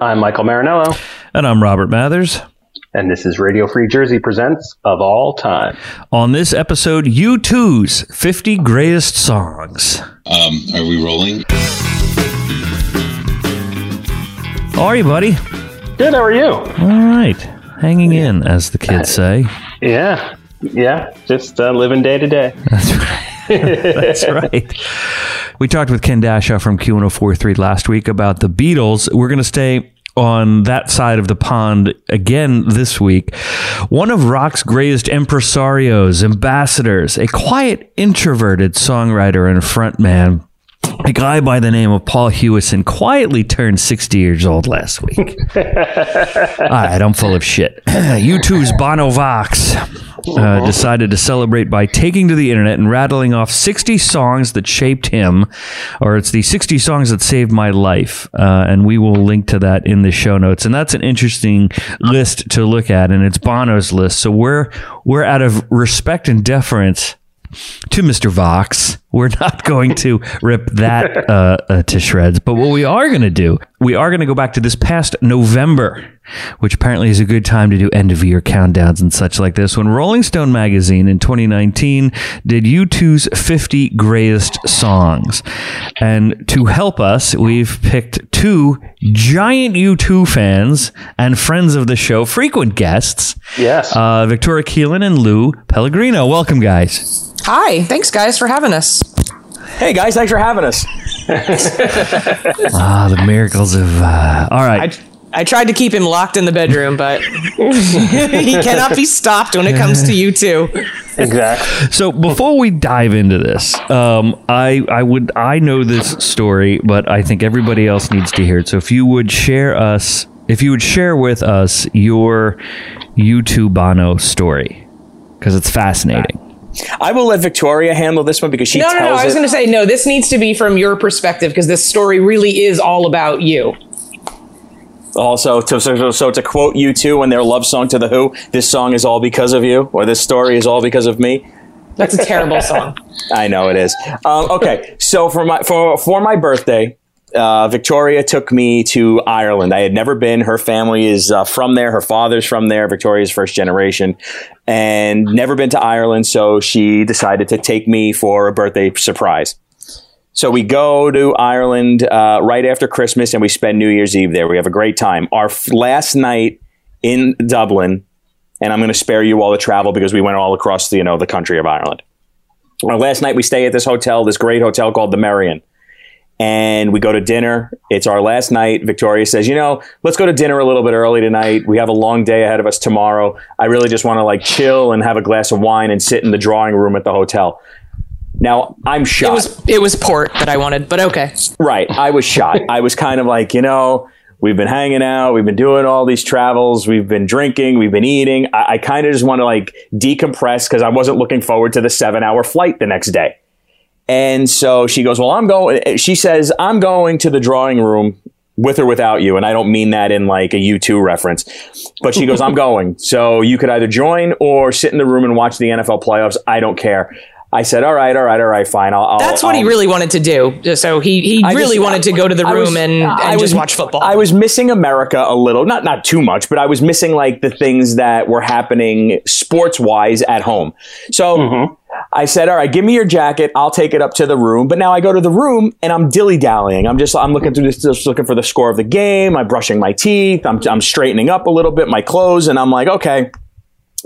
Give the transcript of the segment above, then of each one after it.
I'm Michael Marinello. And I'm Robert Mathers. And this is Radio Free Jersey presents Of All Time. On this episode, U2's 50 Greatest Songs. Um, are we rolling? How are you, buddy? Good, how are you? All right. Hanging in, as the kids say. Yeah, yeah, just uh, living day to day. That's right. That's right. We talked with Ken Dashow from Q1043 last week about the Beatles. We're going to stay on that side of the pond again this week. One of rock's greatest impresarios, ambassadors, a quiet, introverted songwriter and frontman. A guy by the name of Paul Hewson quietly turned 60 years old last week. All right, I'm full of shit. U2's Bono Vox uh, decided to celebrate by taking to the internet and rattling off 60 songs that shaped him, or it's the 60 songs that saved my life. Uh, and we will link to that in the show notes. And that's an interesting list to look at, and it's Bono's list. So we're we're out of respect and deference to Mr. Vox. We're not going to rip that uh, uh, to shreds. But what we are going to do, we are going to go back to this past November, which apparently is a good time to do end of year countdowns and such like this. When Rolling Stone magazine in 2019 did U2's 50 greatest songs. And to help us, we've picked two giant U2 fans and friends of the show, frequent guests. Yes. Uh, Victoria Keelan and Lou Pellegrino. Welcome, guys. Hi, thanks guys for having us. Hey guys, thanks for having us. Ah, the miracles of. Uh, all right. I, I tried to keep him locked in the bedroom, but he cannot be stopped when it comes to you two. exactly. So before we dive into this, um, I I would I know this story, but I think everybody else needs to hear it. So if you would share us, if you would share with us your U2 Bono story, because it's fascinating. I will let Victoria handle this one because she No, tells no, no. I was going to say, no, this needs to be from your perspective because this story really is all about you. also, to, so, so to quote you two in their love song to the Who, this song is all because of you, or this story is all because of me. That's a terrible song. I know it is. Um, okay, so for my for for my birthday, uh, Victoria took me to Ireland. I had never been. Her family is uh, from there. Her father's from there. Victoria's first generation, and never been to Ireland. So she decided to take me for a birthday surprise. So we go to Ireland uh, right after Christmas, and we spend New Year's Eve there. We have a great time. Our f- last night in Dublin, and I'm going to spare you all the travel because we went all across the you know the country of Ireland. Our last night we stay at this hotel, this great hotel called the Merrion and we go to dinner. It's our last night. Victoria says, you know, let's go to dinner a little bit early tonight. We have a long day ahead of us tomorrow. I really just want to like chill and have a glass of wine and sit in the drawing room at the hotel. Now I'm It shocked. was it was port that I wanted, but okay. Right. I was shot. I was kind of like, you know, we've been hanging out, we've been doing all these travels, we've been drinking, we've been eating. I, I kind of just want to like decompress because I wasn't looking forward to the seven hour flight the next day. And so she goes, Well, I'm going, she says, I'm going to the drawing room with or without you. And I don't mean that in like a U2 reference, but she goes, I'm going. So you could either join or sit in the room and watch the NFL playoffs. I don't care. I said, all right, all right, all right, fine. I'll, I'll That's what he I'll- really wanted to do. So he, he I really just- wanted to go to the room was- and, and I just was- watch football. I was missing America a little, not not too much, but I was missing like the things that were happening sports wise at home. So mm-hmm. I said, "All right, give me your jacket. I'll take it up to the room." But now I go to the room and I'm dilly dallying. I'm just I'm looking through this, just looking for the score of the game. I'm brushing my teeth. I'm I'm straightening up a little bit my clothes, and I'm like, okay.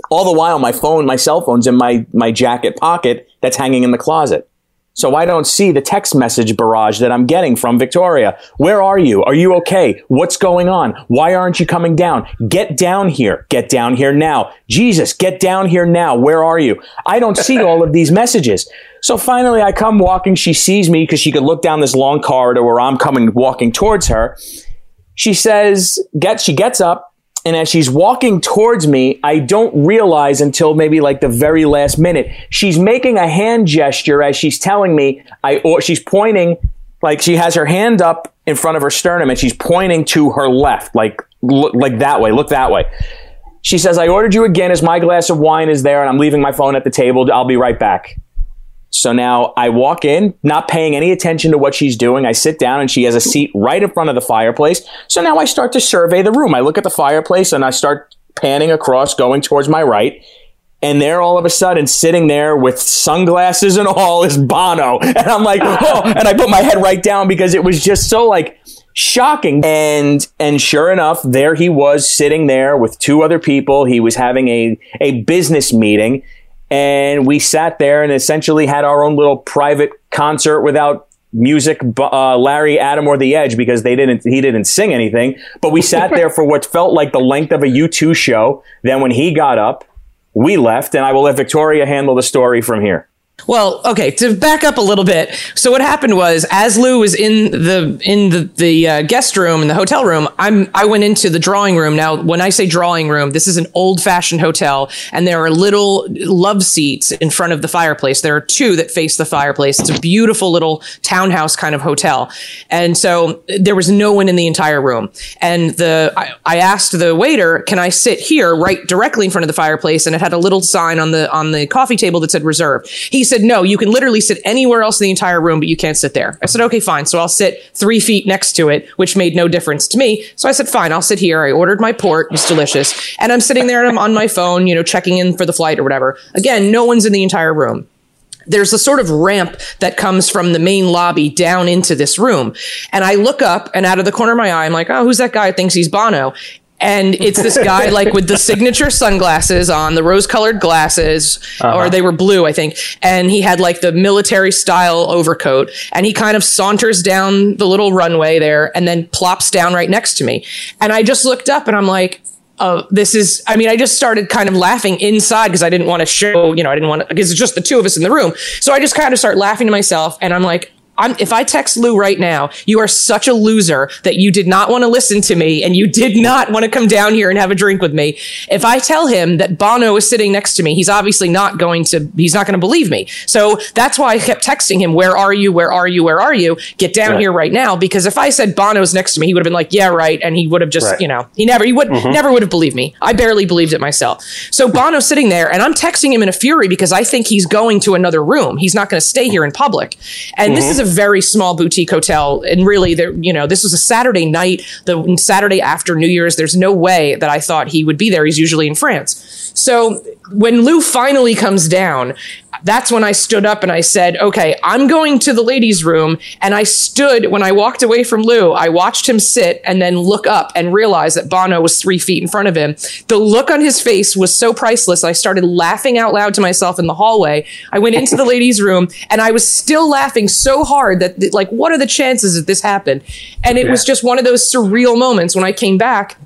All the while, my phone, my cell phone's in my my jacket pocket that's hanging in the closet. So I don't see the text message barrage that I'm getting from Victoria. Where are you? Are you okay? What's going on? Why aren't you coming down? Get down here. Get down here now. Jesus, get down here now. Where are you? I don't see all of these messages. So finally I come walking. She sees me because she could look down this long corridor where I'm coming walking towards her. She says, get, she gets up and as she's walking towards me, I don't realize until maybe like the very last minute, she's making a hand gesture as she's telling me, I, or she's pointing, like she has her hand up in front of her sternum and she's pointing to her left, like, look, like that way, look that way. She says, I ordered you again as my glass of wine is there and I'm leaving my phone at the table. I'll be right back. So now I walk in, not paying any attention to what she's doing. I sit down and she has a seat right in front of the fireplace. So now I start to survey the room. I look at the fireplace and I start panning across, going towards my right. And there, all of a sudden, sitting there with sunglasses and all, is Bono. And I'm like, oh, and I put my head right down because it was just so like shocking. And, and sure enough, there he was sitting there with two other people. He was having a, a business meeting and we sat there and essentially had our own little private concert without music, uh, Larry, Adam, or The Edge because they didn't, he didn't sing anything. But we sat there for what felt like the length of a U2 show. Then when he got up, we left, and I will let Victoria handle the story from here. Well, okay, to back up a little bit. So what happened was as Lou was in the in the the uh, guest room in the hotel room, I'm I went into the drawing room. Now, when I say drawing room, this is an old-fashioned hotel and there are little love seats in front of the fireplace. There are two that face the fireplace. It's a beautiful little townhouse kind of hotel. And so there was no one in the entire room. And the I, I asked the waiter, "Can I sit here right directly in front of the fireplace?" And it had a little sign on the on the coffee table that said reserved. He said, no, you can literally sit anywhere else in the entire room, but you can't sit there. I said, okay, fine. So I'll sit three feet next to it, which made no difference to me. So I said, fine, I'll sit here. I ordered my port. It was delicious. And I'm sitting there and I'm on my phone, you know, checking in for the flight or whatever. Again, no one's in the entire room there's a sort of ramp that comes from the main lobby down into this room. And I look up and out of the corner of my eye, I'm like, oh, who's that guy who thinks he's Bono? And it's this guy like with the signature sunglasses on the rose colored glasses uh-huh. or they were blue i think and he had like the military style overcoat and he kind of saunters down the little runway there and then plops down right next to me and i just looked up and i'm like oh, this is, I mean, I just started kind of laughing inside because I didn't want to show, you know, I didn't want to, because it's just the two of us in the room. So I just kind of start laughing to myself and I'm like, I'm, if I text Lou right now, you are such a loser that you did not want to listen to me and you did not want to come down here and have a drink with me. If I tell him that Bono is sitting next to me, he's obviously not going to, he's not going to believe me. So that's why I kept texting him, where are you? Where are you? Where are you? Get down right. here right now. Because if I said Bono's next to me, he would have been like, yeah, right. And he would have just, right. you know, he never, he would mm-hmm. never would have believed me. I barely believed it myself. So Bono's sitting there and I'm texting him in a fury because I think he's going to another room. He's not going to stay here in public. And mm-hmm. this is a very small boutique hotel. And really, there, you know, this was a Saturday night, the Saturday after New Year's. There's no way that I thought he would be there. He's usually in France. So when Lou finally comes down, that's when I stood up and I said, okay, I'm going to the ladies' room. And I stood when I walked away from Lou, I watched him sit and then look up and realize that Bono was three feet in front of him. The look on his face was so priceless. I started laughing out loud to myself in the hallway. I went into the ladies' room and I was still laughing so hard that, like, what are the chances that this happened? And it yeah. was just one of those surreal moments when I came back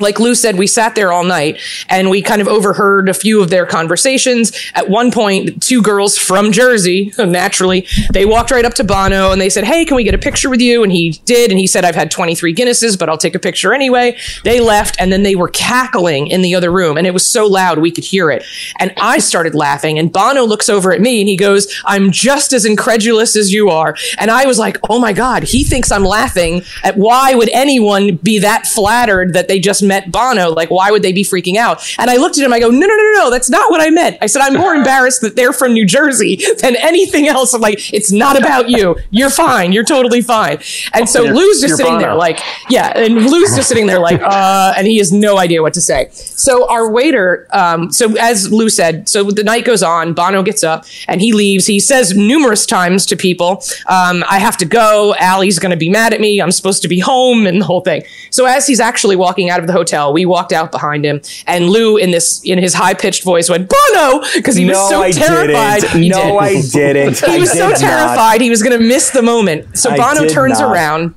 like Lou said, we sat there all night and we kind of overheard a few of their conversations. At one point, two girls from Jersey, naturally, they walked right up to Bono and they said, Hey, can we get a picture with you? And he did. And he said, I've had 23 Guinnesses, but I'll take a picture anyway. They left and then they were cackling in the other room and it was so loud we could hear it. And I started laughing and Bono looks over at me and he goes, I'm just as incredulous as you are. And I was like, Oh my God, he thinks I'm laughing at why would anyone be that flattered that they just met Bono. Like, why would they be freaking out? And I looked at him, I go, no, no, no, no, that's not what I meant. I said, I'm more embarrassed that they're from New Jersey than anything else. I'm like, it's not about you. You're fine. You're totally fine. And so Lou's just sitting Bono. there like, yeah. And Lou's just sitting there like, uh, and he has no idea what to say. So our waiter, um, so as Lou said, so the night goes on, Bono gets up and he leaves. He says numerous times to people, um, I have to go. Ali's going to be mad at me. I'm supposed to be home and the whole thing. So as he's actually walking out of the hotel, we walked out behind him, and Lou, in this in his high pitched voice, went Bono because he no, was so I terrified. Didn't. No, did. I didn't. he was I so terrified not. he was going to miss the moment. So Bono turns not. around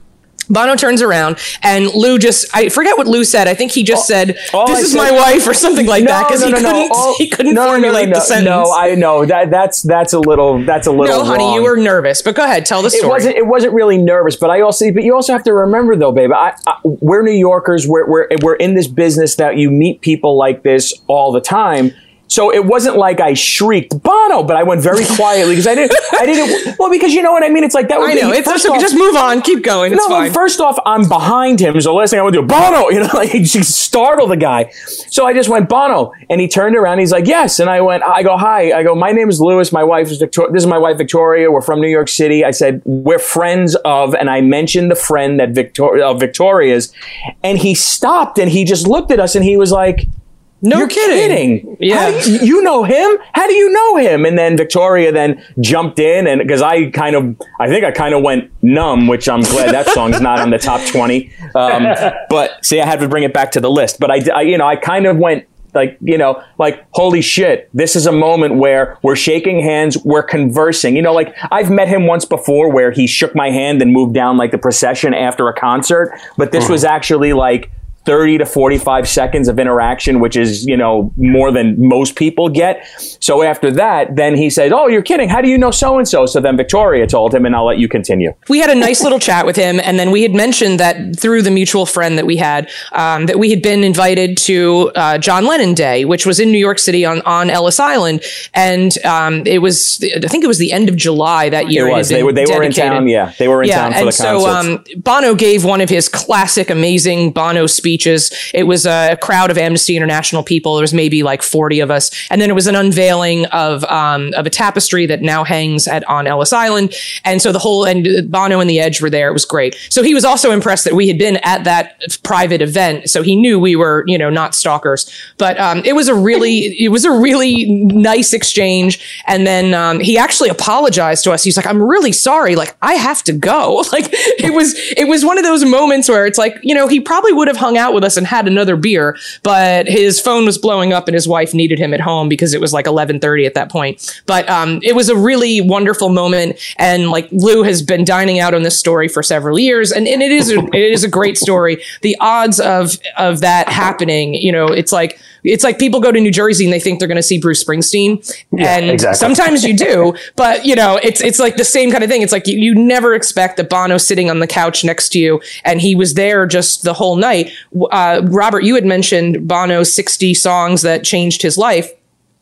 Bono turns around and Lou just I forget what Lou said. I think he just said this I is said, my wife or something like no, that because no, he, no, couldn't, all, he couldn't formulate the sentence. No, I know that that's that's a little that's a little. No, honey, wrong. you were nervous, but go ahead, tell the story. It wasn't it wasn't really nervous, but I also but you also have to remember though, babe. I, I, we're New Yorkers. We're we're we're in this business that you meet people like this all the time So it wasn't like I shrieked Bono, but I went very quietly because I didn't. I didn't. Well, because you know what I mean. It's like that. Would I know. Be, It's first just, off- just move on. Keep going. It's no, fine. first off, I'm behind him, so the last thing I would do, Bono, you know, like just startle the guy. So I just went Bono, and he turned around. He's like, "Yes," and I went. I go, "Hi." I go, "My name is Lewis. My wife is Victoria. This is my wife Victoria. We're from New York City." I said, "We're friends of," and I mentioned the friend that Victoria of Victoria's, and he stopped and he just looked at us and he was like. No You're kidding. Yeah. How do you, you know him? How do you know him? And then Victoria then jumped in and because I kind of, I think I kind of went numb, which I'm glad that song's not on the top 20. Um, but see, I had to bring it back to the list, but I, I, you know, I kind of went like, you know, like, holy shit, this is a moment where we're shaking hands, we're conversing. You know, like I've met him once before where he shook my hand and moved down like the procession after a concert, but this was actually like, 30 to 45 seconds of interaction, which is, you know, more than most people get. So after that, then he said, Oh, you're kidding. How do you know so and so? So then Victoria told him, and I'll let you continue. we had a nice little chat with him, and then we had mentioned that through the mutual friend that we had, um, that we had been invited to uh, John Lennon Day, which was in New York City on on Ellis Island, and um, it was I think it was the end of July that year. It was. been They were, they were in town. Yeah. They were in town for and the so concerts. um, Bono gave one of his classic, amazing Bono speeches. It was a crowd of Amnesty International people. There was maybe like forty of us, and then it was an unveiling of um, of a tapestry that now hangs at on Ellis Island. And so the whole and Bono and the Edge were there. It was great. So he was also impressed that we had been at that private event. So he knew we were, you know, not stalkers. But um, it was a really it was a really nice exchange. And then um, he actually apologized to us. He's like, "I'm really sorry. Like I have to go." Like it was it was one of those moments where it's like, you know, he probably would have hung out with us and had another beer, but his phone was blowing up and his wife needed him at home because it was like 11:30 at that point. But um, it was a really wonderful moment, and like Lou has been dining out on this story for several years, and, and it is a, it is a great story. The odds of of that happening, you know, it's like it's like people go to New Jersey and they think they're going to see Bruce Springsteen, and exactly. sometimes you do, but you know, it's it's like the same kind of thing. It's like you, you never expect that Bono sitting on the couch next to you, and he was there just the whole night. Uh, Robert, you had mentioned Bono's 60 songs that changed his life.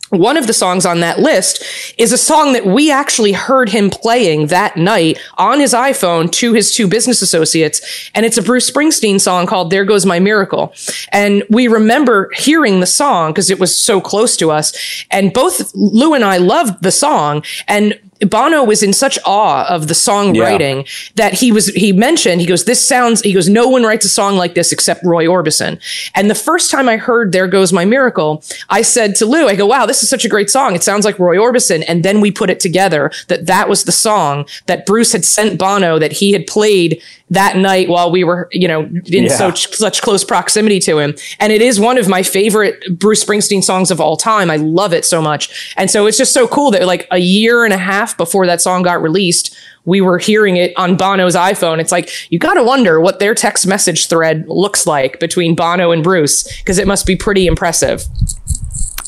One of the songs on that list is a song that we actually heard him playing that night on his iPhone to his two business associates. And it's a Bruce Springsteen song called There Goes My Miracle. And we remember hearing the song because it was so close to us. And both Lou and I loved the song. And Bono was in such awe of the songwriting that he was, he mentioned, he goes, this sounds, he goes, no one writes a song like this except Roy Orbison. And the first time I heard There Goes My Miracle, I said to Lou, I go, wow, this is such a great song. It sounds like Roy Orbison. And then we put it together that that was the song that Bruce had sent Bono that he had played that night while we were, you know, in Yeah. such such close proximity to him. And it is one of my favorite Bruce Springsteen songs of all time. I love it so much. And so it's just so cool that like a year and a half before that song got released, we were hearing it on Bono's iPhone. It's like you got to wonder what their text message thread looks like between Bono and Bruce because it must be pretty impressive.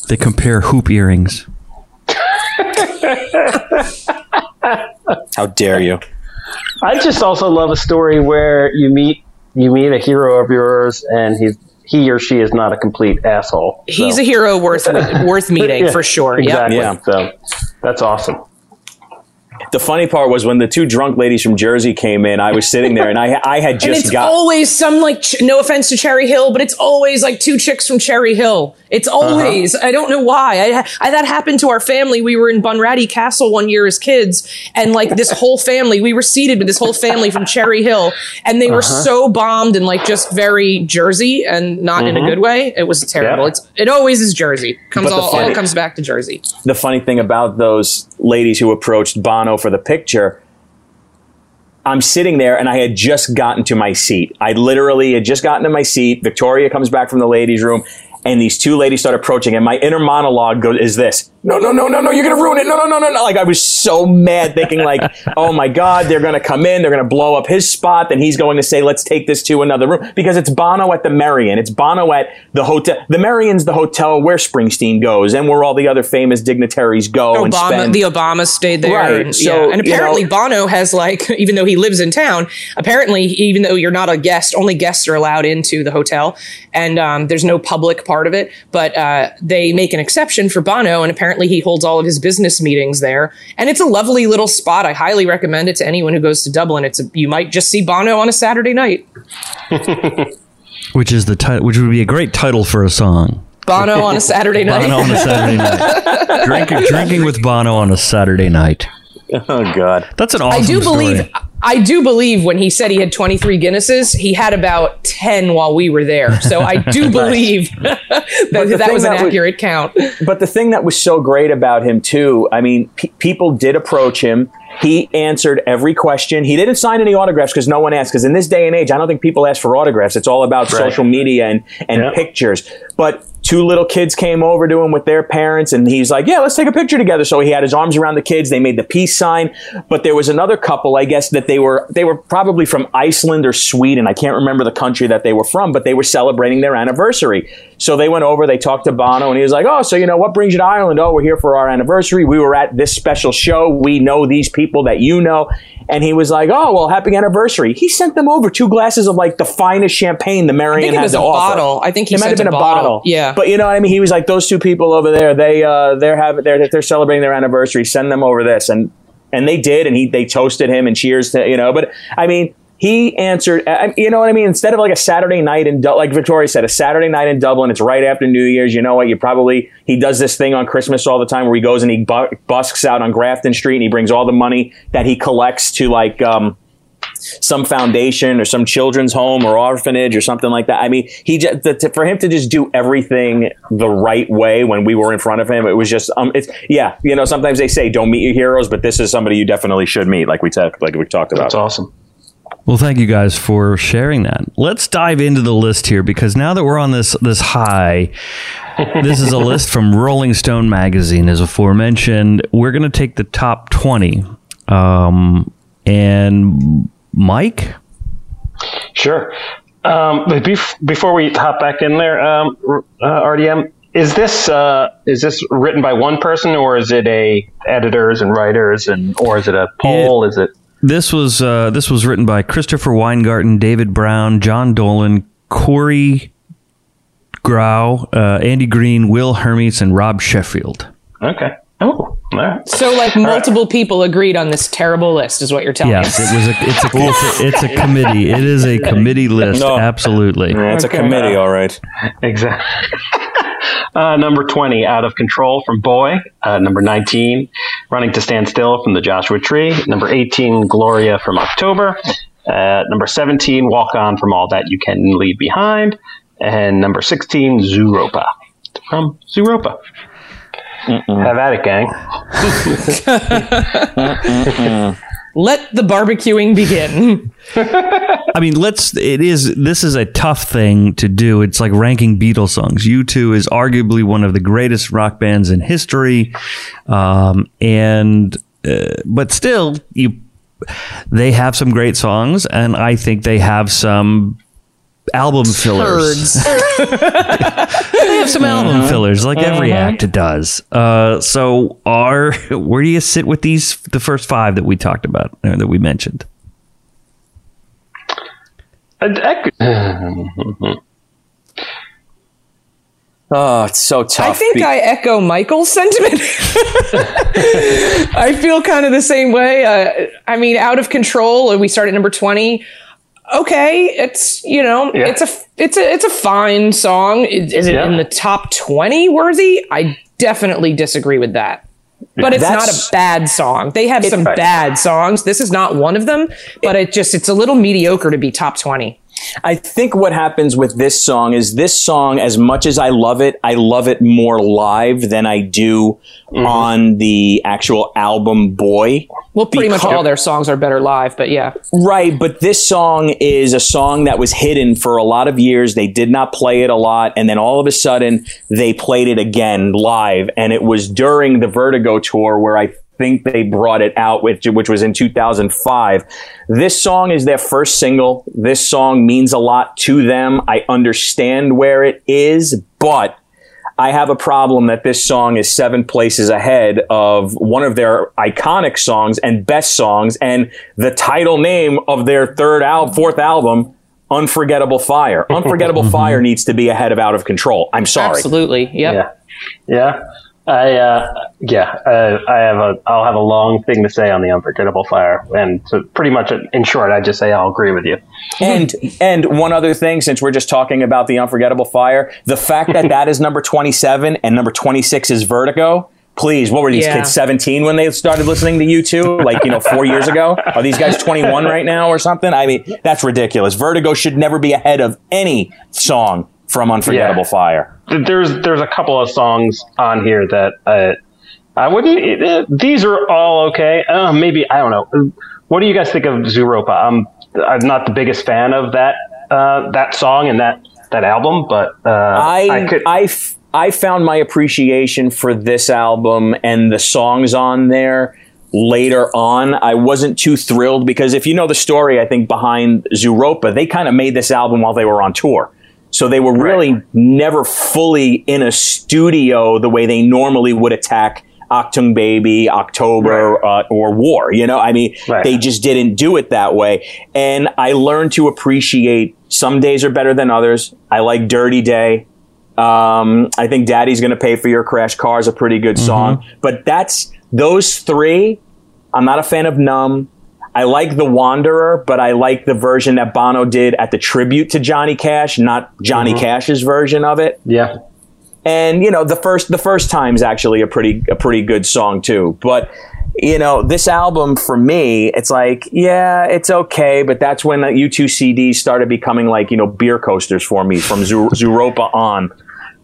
They compare hoop earrings. How dare you? I just also love a story where you meet you meet a hero of yours, and he's he or she is not a complete asshole. He's a hero worth worth meeting Yeah, for sure. Yep. Exactly. Yeah. So that's awesome. The funny part was when the two drunk ladies from Jersey came in, I was sitting there and I, I had And just it's got. always some like ch- no offense to Cherry Hill, but it's always like two chicks from Cherry Hill. It's Uh-huh. always I don't know why. I, I that happened to our family. We were in Bunratty Castle one year as kids, and like this whole family, we were seated with this whole family from Cherry Hill, and they were Uh-huh. so bombed and like just very Jersey and not in a good way. It was terrible. Yeah. It's it always is Jersey. Comes all, all comes back to Jersey. the funny thing about those ladies who approached Bono for the picture, I'm sitting there and I had just gotten to my seat. I literally had just gotten to my seat. Victoria comes back from the ladies' room. And these two ladies start approaching, and my inner monologue goes, is this, no, no, no, no, no, you're gonna ruin it. No, no, no, no, no. Like I was so mad thinking like, oh my God, they're gonna come in, they're gonna blow up his spot, then he's going to say, let's take this to another room. Because it's Bono at the Merrion. It's Bono at the hotel. The Merrion's the hotel where Springsteen goes and where all the other famous dignitaries go and spend. the Obamas stayed there. Right, And, so, yeah. and you apparently know- Bono has like, even though he lives in town, apparently even though you're not a guest, only guests are allowed into the hotel, and um, there's no public party part of it, but uh, they make an exception for Bono, and apparently he holds all of his business meetings there. And it's a lovely little spot. I highly recommend it to anyone who goes to Dublin. It's a, you might just see Bono on a Saturday night. which is the title, which would be a great title for a song. Bono on a Saturday night. Bono on a Saturday night. drinking, drinking with Bono on a Saturday night. Oh God, that's an awesome. I do story. Believe. I do believe when he said he had 23 Guinnesses, he had about 10 while we were there. So I do believe that that was an that was- accurate count. But the thing that was so great about him too, I mean, pe- people did approach him. He answered every question. He didn't sign any autographs because no one asked. Because in this day and age, I don't think people ask for autographs. It's all about Right. social media and and Yep. pictures. But two little kids came over to him with their parents, and he's like, "Yeah, let's take a picture together." So he had his arms around the kids. They made the peace sign. But there was another couple, I guess, that they were they were probably from Iceland or Sweden. I can't remember the country that they were from, but they were celebrating their anniversary. So they went over, they talked to Bono, and he was like, Oh, so you know, what brings you to Ireland? Oh, we're here for our anniversary. We were at this special show. We know these people that you know. And he was like, Oh, well, happy anniversary. He sent them over two glasses of like the finest champagne the I Merrion think it was to a offer. bottle. I think he It might have been a bottle. Yeah. But you know what I mean? He was like, those two people over there, they uh they're having they're they're celebrating their anniversary. Send them over this. And and they did, and he they toasted him and cheers to you know. But I mean, he answered. You know what I mean? Instead of like a Saturday night in Du- like Victoria said, a Saturday night in Dublin. It's right after New Year's. You know what? You probably he does this thing on Christmas all the time where he goes and he bu- busks out on Grafton Street and he brings all the money that he collects to like. um some foundation or some children's home or orphanage or something like that. I mean, he just the, to, for him to just do everything the right way when we were in front of him, it was just um, it's yeah, you know. Sometimes they say don't meet your heroes, but this is somebody you definitely should meet, like we talked like we talked about. That's awesome. Well, thank you guys for sharing that. Let's dive into the list here because now that we're on this this high, this is a list from Rolling Stone magazine, as aforementioned. We're going to take the top twenty, um, and Mike. Sure. Um, but bef- before we hop back in there, um, uh, RDM, is this uh, is this written by one person or is it a editors and writers and or is it a poll? is it This was uh, this was written by Christopher Weingarten, David Browne, Jon Dolan, Kory Grow, uh, Andy Greene, Will Hermes, and Rob Sheffield. okay? Oh, all right. So, like, multiple people agreed on this terrible list, is what you're telling me. Yes, us. it was a it's a it's a, it's a committee. It is a committee list. No. Absolutely. Yeah, it's Okay. a committee, all right. Exactly. uh, number 20, Out of Control from Boy. Uh, number 19, Running to Stand Still from the Joshua Tree. Number 18, Gloria from October. Uh, number 17, Walk On from All That You Can Leave Behind. And number 16, Zooropa from Zooropa. Have at it, gang. Let the barbecuing begin. I mean, let's. It is. This is a tough thing to do. It's like ranking Beatles songs. U two is arguably one of the greatest rock bands in history, um, and uh, but still, you they have some great songs, and I think they have some album fillers. They have some album fillers, like every act does. Uh, so, are where do you sit with these? The first five that we talked about, uh, that we mentioned. Oh, it's so tough. I think Be- I echo Michael's sentiment. I feel kind of the same way. Uh, I mean, out of control. We start at number twenty. Okay, it's you know, Yeah. it's a it's a it's a fine song. Is, is it Yeah. in the top twenty worthy? I definitely disagree with that. But it's not a bad song. They have some Right. bad songs. This is not one of them, but it just it's a little mediocre to be top 20. I think what happens with this song is this song, as much as I love it, I love it more live than I do mm-hmm. on the actual album Boy. Well, pretty much Because- all their songs are better live, but yeah. Right, but this song is a song that was hidden for a lot of years. They did not play it a lot, and then all of a sudden they played it again live, and it was during the Vertigo tour where I think they brought it out, which, which was in 2005. This song is their first single. This song means a lot to them. I understand where it is, but I have a problem that this song is seven places ahead of one of their iconic songs and best songs and the title name of their third album, fourth album, Unforgettable Fire. Unforgettable mm-hmm. Fire needs to be ahead of Out of Control. I'm sorry. Absolutely. Yep. Yeah, yeah. I uh, yeah. Uh, I have a. I'll have a long thing to say on the unforgettable fire, and to pretty much in short, I just say I'll agree with you. And and one other thing, since we're just talking about the Unforgettable Fire, the fact that that is number 27 and number 26 is Vertigo. Please, what were these Yeah. kids 17 when they started listening to you two? Like, you know, four years ago? Are these guys 21 right now or something? I mean, that's ridiculous. Vertigo should never be ahead of any song from Unforgettable Yeah. Fire. There's there's a couple of songs on here that uh, I wouldn't. Uh, these are all okay. Uh, maybe I don't know. What do you guys think of Zooropa? I'm I'm not the biggest fan of that uh, that song and that that album, but uh, I could. I, f- I found my appreciation for this album and the songs on there later on. I wasn't too thrilled because if you know the story, I think behind Zooropa, they kind of made this album while they were on tour. So they were really never fully in a studio the way they normally would attack Achtung Baby, October, uh, or War. You know, I mean, Right. they just didn't do it that way. And I learned to appreciate some days are better than others. I like Dirty Day. Um, I think Daddy's Gonna Pay for Your Crash Car is a pretty good song. But that's those three. I'm not a fan of Numb. I like The Wanderer, but I like the version that Bono did at the tribute to Johnny Cash, not Johnny mm-hmm. Cash's version of it yeah, and you know the first the first time's actually a pretty a pretty good song too but you know this album for me it's like yeah it's okay but that's when the u2 cds started becoming like you know beer coasters for me from Zu- Zooropa on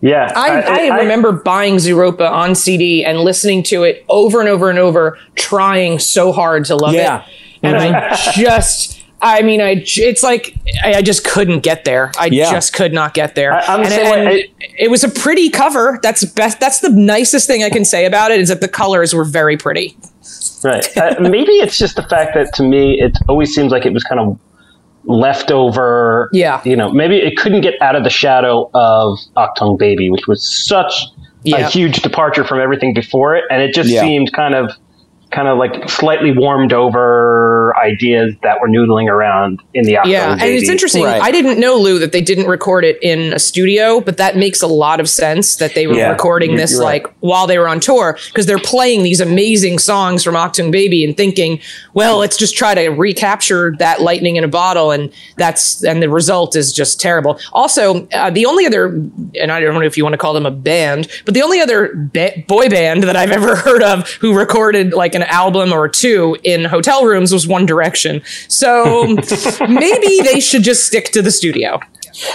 yeah. I, I, remember buying Zooropa on CD and listening to it over and over and over, trying so hard to love Yeah. it. And I just, I mean, I, j- it's like, I, I just couldn't get there. I Yeah. just could not get there. I- I'm the and same and way. it was a pretty cover. That's best. That's the nicest thing I can say about it is that the colors were very pretty. Right. Uh, maybe it's just the fact that to me, it always seems like it was kind of leftover. Yeah. You know, maybe it couldn't get out of the shadow of Achtung Baby, which was such Yeah. a huge departure from everything before it, and it just Yeah. seemed kind of, kind of like slightly warmed over ideas that were noodling around in the Achtung Yeah, and Baby. it's interesting. Right. I didn't know Lou that they didn't record it in a studio, but that makes a lot of sense that they were Yeah, recording you're- this you're right. like while they were on tour because they're playing these amazing songs from Achtung Baby and thinking, well, let's just try to recapture that lightning in a bottle, and that's and the result is just terrible. Also, uh, the only other, and I don't know if you want to call them a band, but the only other ba- boy band that I've ever heard of who recorded like an album or two in hotel rooms was One Direction. So maybe they should just stick to the studio.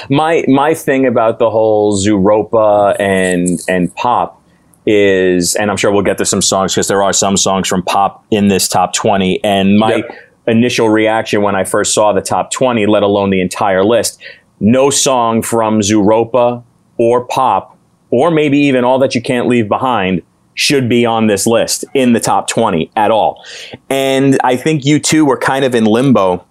my my thing about the whole Zooropa and and pop is, and I'm sure we'll get to some songs because there are some songs from pop in this top 20. And my Yep. initial reaction when I first saw the top 20, let alone the entire list, no song from Zooropa or pop, or maybe even all that you can't leave behind. Should be on this list in the top 20 at all. And I think you two were kind of in limbo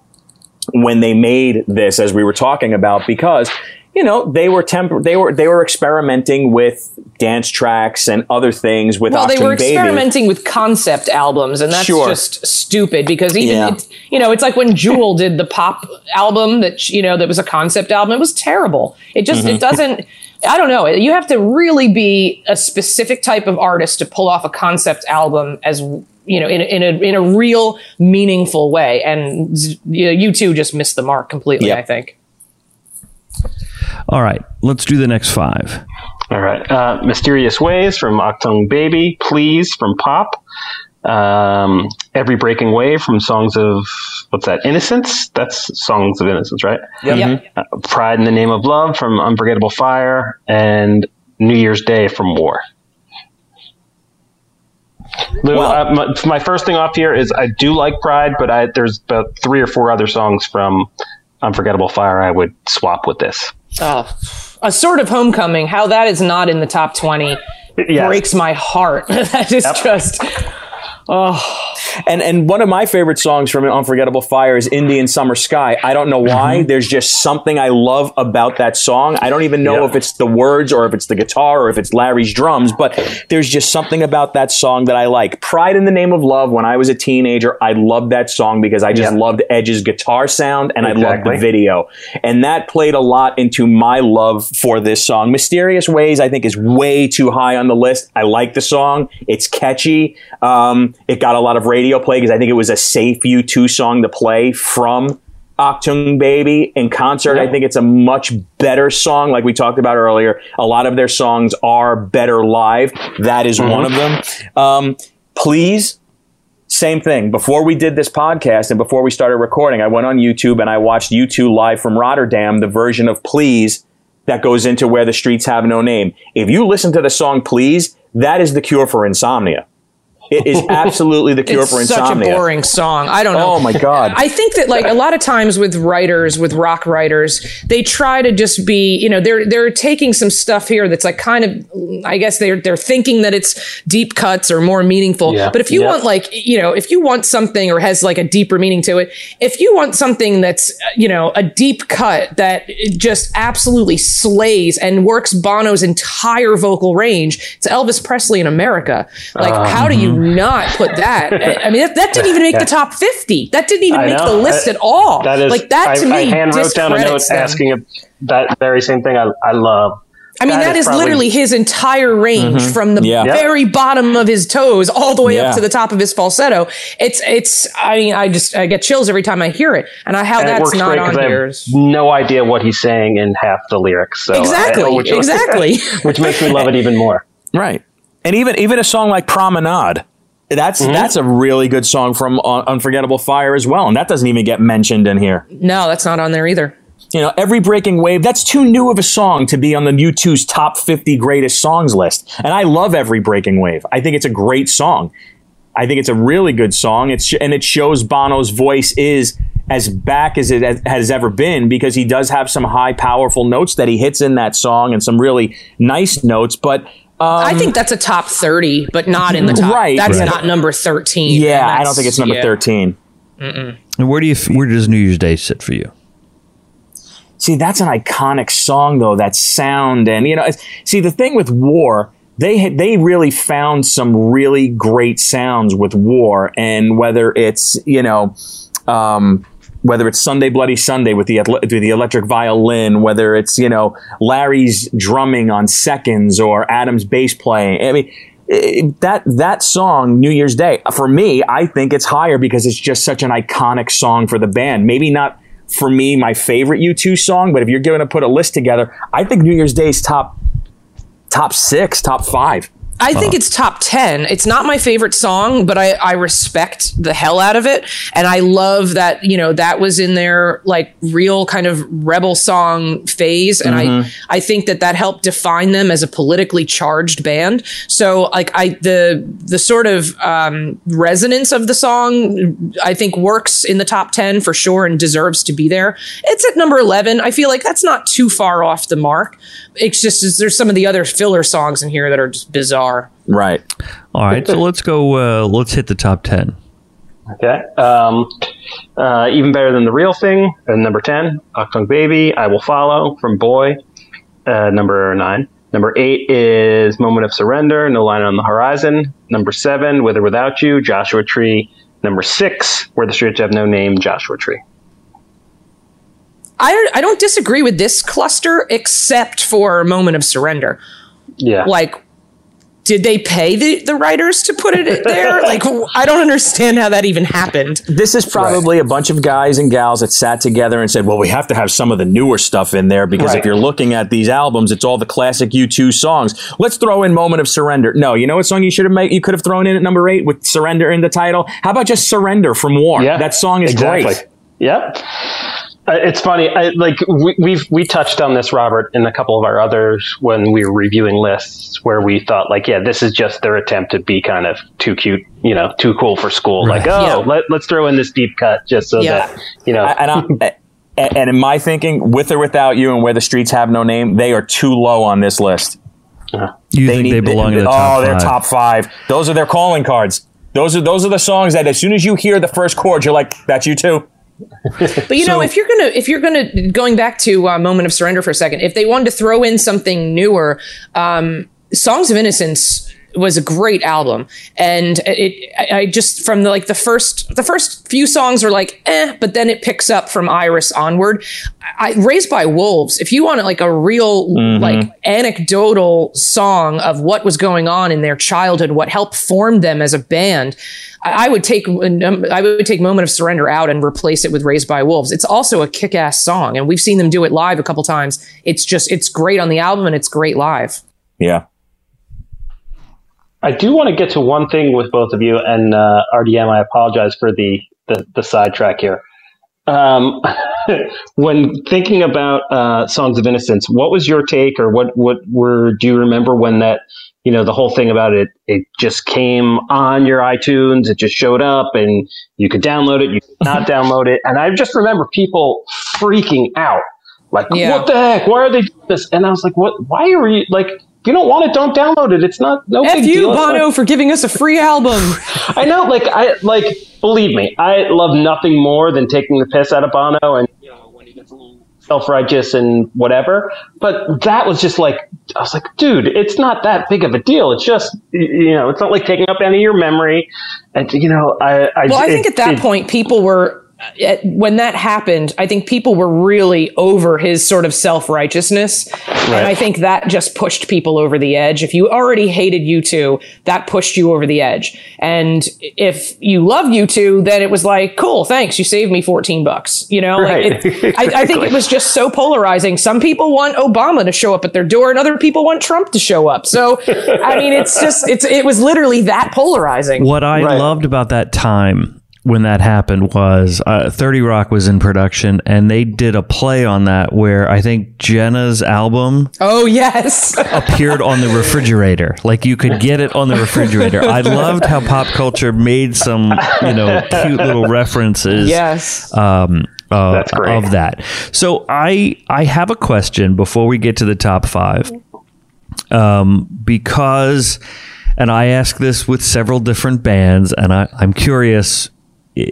when they made this, as we were talking about, because you know they were temp- they were they were experimenting with dance tracks and other things with Well, they were Baby. experimenting with concept albums, and that's Sure. just stupid because even Yeah. it, you know it's like when Jewel did the pop album that you know that was a concept album. It was terrible. It just Mm-hmm. it doesn't. I don't know. You have to really be a specific type of artist to pull off a concept album as you know in a, in a in a real meaningful way. And you, know, you two just missed the mark completely. Yep. I think. All right, let's do the next five. All right. Uh, Mysterious Ways from Achtung Baby. Please from Pop. Um, Every Breaking Wave from Songs of, what's that? Innocence? That's Songs of Innocence, right? Yep. Uh, Pride in the Name of Love from Unforgettable Fire. And New Year's Day from War. Lou, Well- uh, my, my first thing off here is I do like Pride, but I, there's about three or four other songs from Unforgettable Fire I would swap with this. Oh, a sort of homecoming. How that is not in the top twenty Yes. breaks my heart. that is just. 啊。And and one of my favorite songs from Unforgettable Fire is Indian Summer Sky. I don't know why. Mm-hmm. There's just something I love about that song. I don't even know if it's the words or if it's the guitar or if it's Larry's drums, but there's just something about that song that I like. Pride in the Name of Love, when I was a teenager, I loved that song because I just loved Edge's guitar sound and exactly. I loved the video. And that played a lot into my love for this song. Mysterious Ways, I think, is way too high on the list. I like the song. It's catchy. Um, it got a lot of radio play because I think it was a safe U2 song to play from Achtung Baby in concert. Yeah. I think it's a much better song, like we talked about earlier. A lot of their songs are better live. That is mm-hmm. one of them. Um, please, same thing. Before we did this podcast and before we started recording, I went on YouTube and I watched U2 live from Rotterdam, the version of Please that goes into Where the Streets Have No Name. If you listen to the song Please, that is the cure for insomnia. It is absolutely the cure it's for insomnia. It's such a boring song. I don't know. Oh my god. I think that like a lot of times with writers, with rock writers, they try to just be, you know, they're they're taking some stuff here that's like kind of, I guess they're they're thinking that it's deep cuts or more meaningful. Yeah. But if you want like, you know, if you want something or has like a deeper meaning to it, if you want something that's, you know, a deep cut that just absolutely slays and works Bono's entire vocal range, it's Elvis Presley in America. Like, uh, how do you not put that. I mean, that, that didn't even make the top 50. That didn't even make the list at all. That is, like that to I, me, I hand wrote down a note them. asking that very same thing. I, I love. I mean, that, that is, is probably, literally his entire range mm-hmm. from the yeah. very bottom of his toes all the way yeah. up to the top of his falsetto. It's, it's, I mean, I just, I get chills every time I hear it. And I, how and that's not on here. No idea what he's saying in half the lyrics. So exactly. I, which, exactly. which makes me love it even more. Right. And even, even a song like Promenade, that's mm-hmm. that's a really good song from uh, Unforgettable Fire as well, and that doesn't even get mentioned in here. No, that's not on there either. You know, every breaking wave. That's too new of a song to be on the U2's top fifty greatest songs list. And I love every breaking wave. I think it's a great song. I think it's a really good song. It's and it shows Bono's voice is as back as it has ever been because he does have some high, powerful notes that he hits in that song and some really nice notes. But um, I think that's a top 30, but not in the top. Right. That's right. not number 13. Yeah, I don't think it's number yeah. 13. Mm-mm. And where do you where does New Year's Day sit for you? See, that's an iconic song though, that sound and you know, see the thing with War, they they really found some really great sounds with War and whether it's, you know, um, whether it's Sunday Bloody Sunday with the the electric violin, whether it's you know Larry's drumming on seconds or Adam's bass playing. I mean, it, that that song New Year's Day for me, I think it's higher because it's just such an iconic song for the band. Maybe not for me my favorite U2 song, but if you're going to put a list together, I think New Year's Day is top top six, top five. I think uh, it's top 10. It's not my favorite song, but I, I respect the hell out of it. And I love that, you know, that was in their like real kind of rebel song phase. And mm-hmm. I, I think that that helped define them as a politically charged band. So like I, the, the sort of, um, resonance of the song, I think works in the top 10 for sure and deserves to be there. It's at number 11. I feel like that's not too far off the mark. It's just, there's some of the other filler songs in here that are just bizarre are. Right. All right. So let's go. Uh, let's hit the top ten. Okay. Um, uh, even better than the real thing. Uh, number ten, Achtung Baby. I will follow from Boy. Uh, number nine. Number eight is Moment of Surrender. No line on the horizon. Number seven, With or Without You. Joshua Tree. Number six, Where the Streets Have No Name. Joshua Tree. I, I don't disagree with this cluster except for Moment of Surrender. Yeah. Like did they pay the, the writers to put it there? like, I don't understand how that even happened. This is probably right. a bunch of guys and gals that sat together and said, well, we have to have some of the newer stuff in there because right. if you're looking at these albums, it's all the classic U2 songs. Let's throw in Moment of Surrender. No, you know what song you should have made? You could have thrown in at number eight with Surrender in the title. How about just Surrender from War? Yeah, that song is exactly. great. Yep. Uh, it's funny. I, like we, we've we touched on this, Robert, in a couple of our others when we were reviewing lists, where we thought like, yeah, this is just their attempt to be kind of too cute, you know, too cool for school. Right. Like, oh, yeah. let, let's throw in this deep cut just so yeah. that you know. And, I, and in my thinking, with or without you, and where the streets have no name, they are too low on this list. You they think need, they belong they, in the top Oh, they're top five. Those are their calling cards. Those are those are the songs that as soon as you hear the first chord, you're like, "That's you too." But you know, if you're gonna, if you're gonna, going back to uh, "Moment of Surrender" for a second, if they wanted to throw in something newer, um, "Songs of Innocence" was a great album, and it, I, just from the like the first, the first few songs were like, eh, but then it picks up from "Iris" onward. I, "Raised by Wolves," if you want like a real like anecdotal song of what was going on in their childhood, what helped form them as a band. I I would take I would take "Moment of Surrender" out and replace it with "Raised by Wolves." It's also a kick-ass song, and we've seen them do it live a couple times. It's just it's great on the album and it's great live. Yeah. I do want to get to one thing with both of you, and uh, RDM, I apologize for the the, the sidetrack here. Um, when thinking about uh, Songs of Innocence, what was your take, or what what were do you remember when that you know the whole thing about it? It just came on your iTunes, it just showed up, and you could download it, you could not download it, and I just remember people freaking out, like, Yeah. "What the heck? Why are they doing this?" And I was like, "What? Why are you like?" You don't want it, don't download it. It's not no F big you, deal. Bono, for giving us a free album. I know, like I like believe me, I love nothing more than taking the piss out of Bono and you know when he gets a little self righteous and whatever. But that was just like I was like, dude, it's not that big of a deal. It's just you know, it's not like taking up any of your memory. And you know, I I, Well, I it- think at that it- point, people were. At, when that happened, I think people were really over his sort of self righteousness. And I think that just pushed people over the edge. If you already hated U2, that pushed you over the edge. And if you love U2, then it was like, cool, thanks. You saved me 14 bucks. You know, like Right. it, I, I think it was just so polarizing. Some people want Obama to show up at their door and other people want Trump to show up. So, I mean, it's just, it's, it was literally that polarizing. What I Right. loved about that time when that happened was uh, 30 Rock was in production and they did a play on that where I think Jenna's album Oh, yes. appeared on the refrigerator. Like you could get it on the refrigerator. I loved how pop culture made some, you know, cute little references. yes. um, uh, That's great. of that. So I I have a question before we get to the top five, um, because, and I ask this with several different bands, and I, I'm curious i-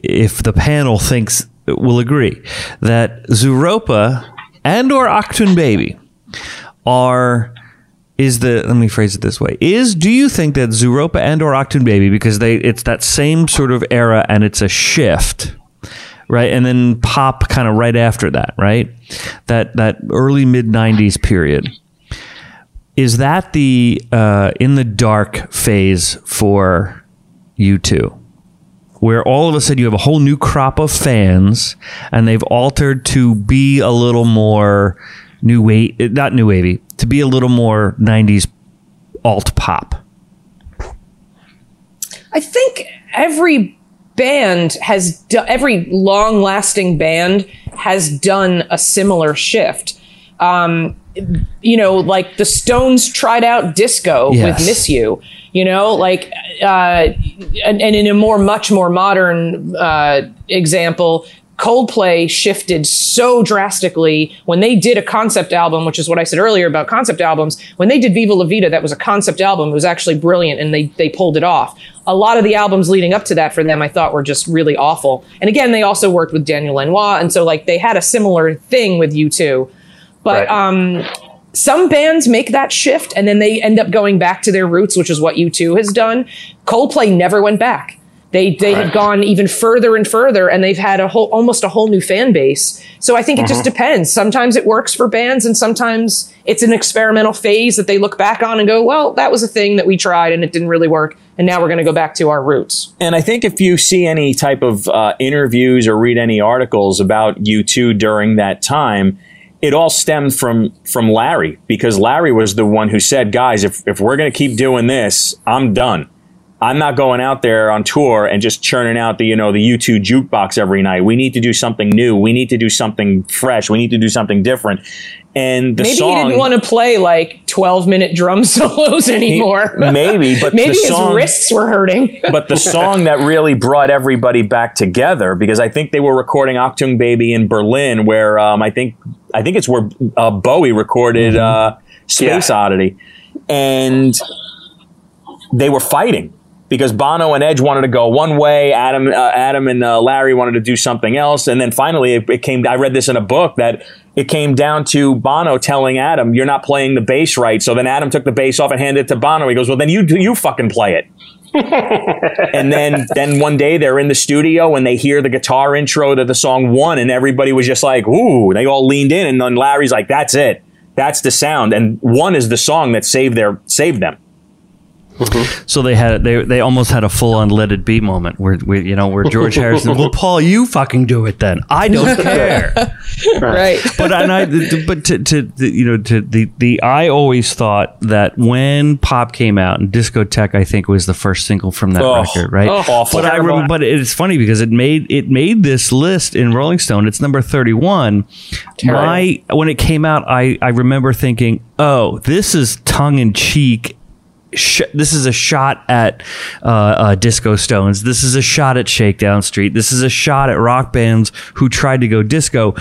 if the panel thinks will agree that Zooropa and or Achtung Baby are is the let me phrase it this way is do you think that Zooropa and or Achtung Baby because they it's that same sort of era and it's a shift right? And then pop kind of right after that right? That that early mid 90s period. Is that the uh, in the dark phase for U2 where all of a sudden you have a whole new crop of fans and they've altered to be a little more new wave not new wavy to be a little more 90s alt pop I think every band has do- every long lasting band has done a similar shift. Um, you know, like the Stones tried out disco Yes. with "Miss You." You know, like, uh, and, and in a more, much more modern uh, example, Coldplay shifted so drastically when they did a concept album, which is what I said earlier about concept albums. When they did Viva La Vida, that was a concept album. It was actually brilliant, and they they pulled it off. A lot of the albums leading up to that for them, I thought, were just really awful. And again, they also worked with Daniel Lanois, and so like they had a similar thing with U2. But Right. um, some bands make that shift and then they end up going back to their roots, which is what U2 has done. Coldplay never went back. They they have gone even further and further, and they've had a whole almost a whole new fan base. So I think it just depends. Sometimes it works for bands, and sometimes it's an experimental phase that they look back on and go, "Well, that was a thing that we tried and it didn't really work, and now we're going to go back to our roots." And I think if you see any type of uh, interviews or read any articles about U2 during that time, it all stemmed from from Larry because Larry was the one who said, "Guys, if if we're going to keep doing this, I'm done. I'm not going out there on tour and just churning out the you know the U2 jukebox every night. We need to do something new. We need to do something fresh. We need to do something different." And the Maybe song, he didn't want to play like twelve minute drum solos anymore. maybe, but Maybe the his song, wrists were hurting. but the song that really brought everybody back together because I think they were recording Achtung Baby in Berlin, where um, I think I think it's where uh, Bowie recorded uh, Space Yeah. Oddity, and they were fighting. Because Bono and Edge wanted to go one way, Adam, uh, Adam and uh, Larry wanted to do something else, and then finally it, it, came. I read this in a book that it came down to Bono telling Adam, "You're not playing the bass right." So then Adam took the bass off and handed it to Bono. He goes, "Well, then you you fucking play it." and then then one day they're in the studio and they hear the guitar intro to the song one and everybody was just like ooh they all leaned in and then larry's like that's it that's the sound and one is the song that saved their saved them Mm-hmm. So they had they they almost had a full on let it be moment where, where you know where George Harrison, well, Paul, you fucking do it then. I don't care. right. But and I but to, to you know to the the I always thought that when pop came out and discotheque I think was the first single from that Oh. record, right? Oh, awful. But I remember, but it's funny because it made it made this list in Rolling Stone. It's number thirty one. My when it came out, I I remember thinking, oh, this is tongue in cheek sh- this is a shot at uh, uh, Disco Stones. This is a shot at Shakedown Street. This is a shot at rock bands who tried to go disco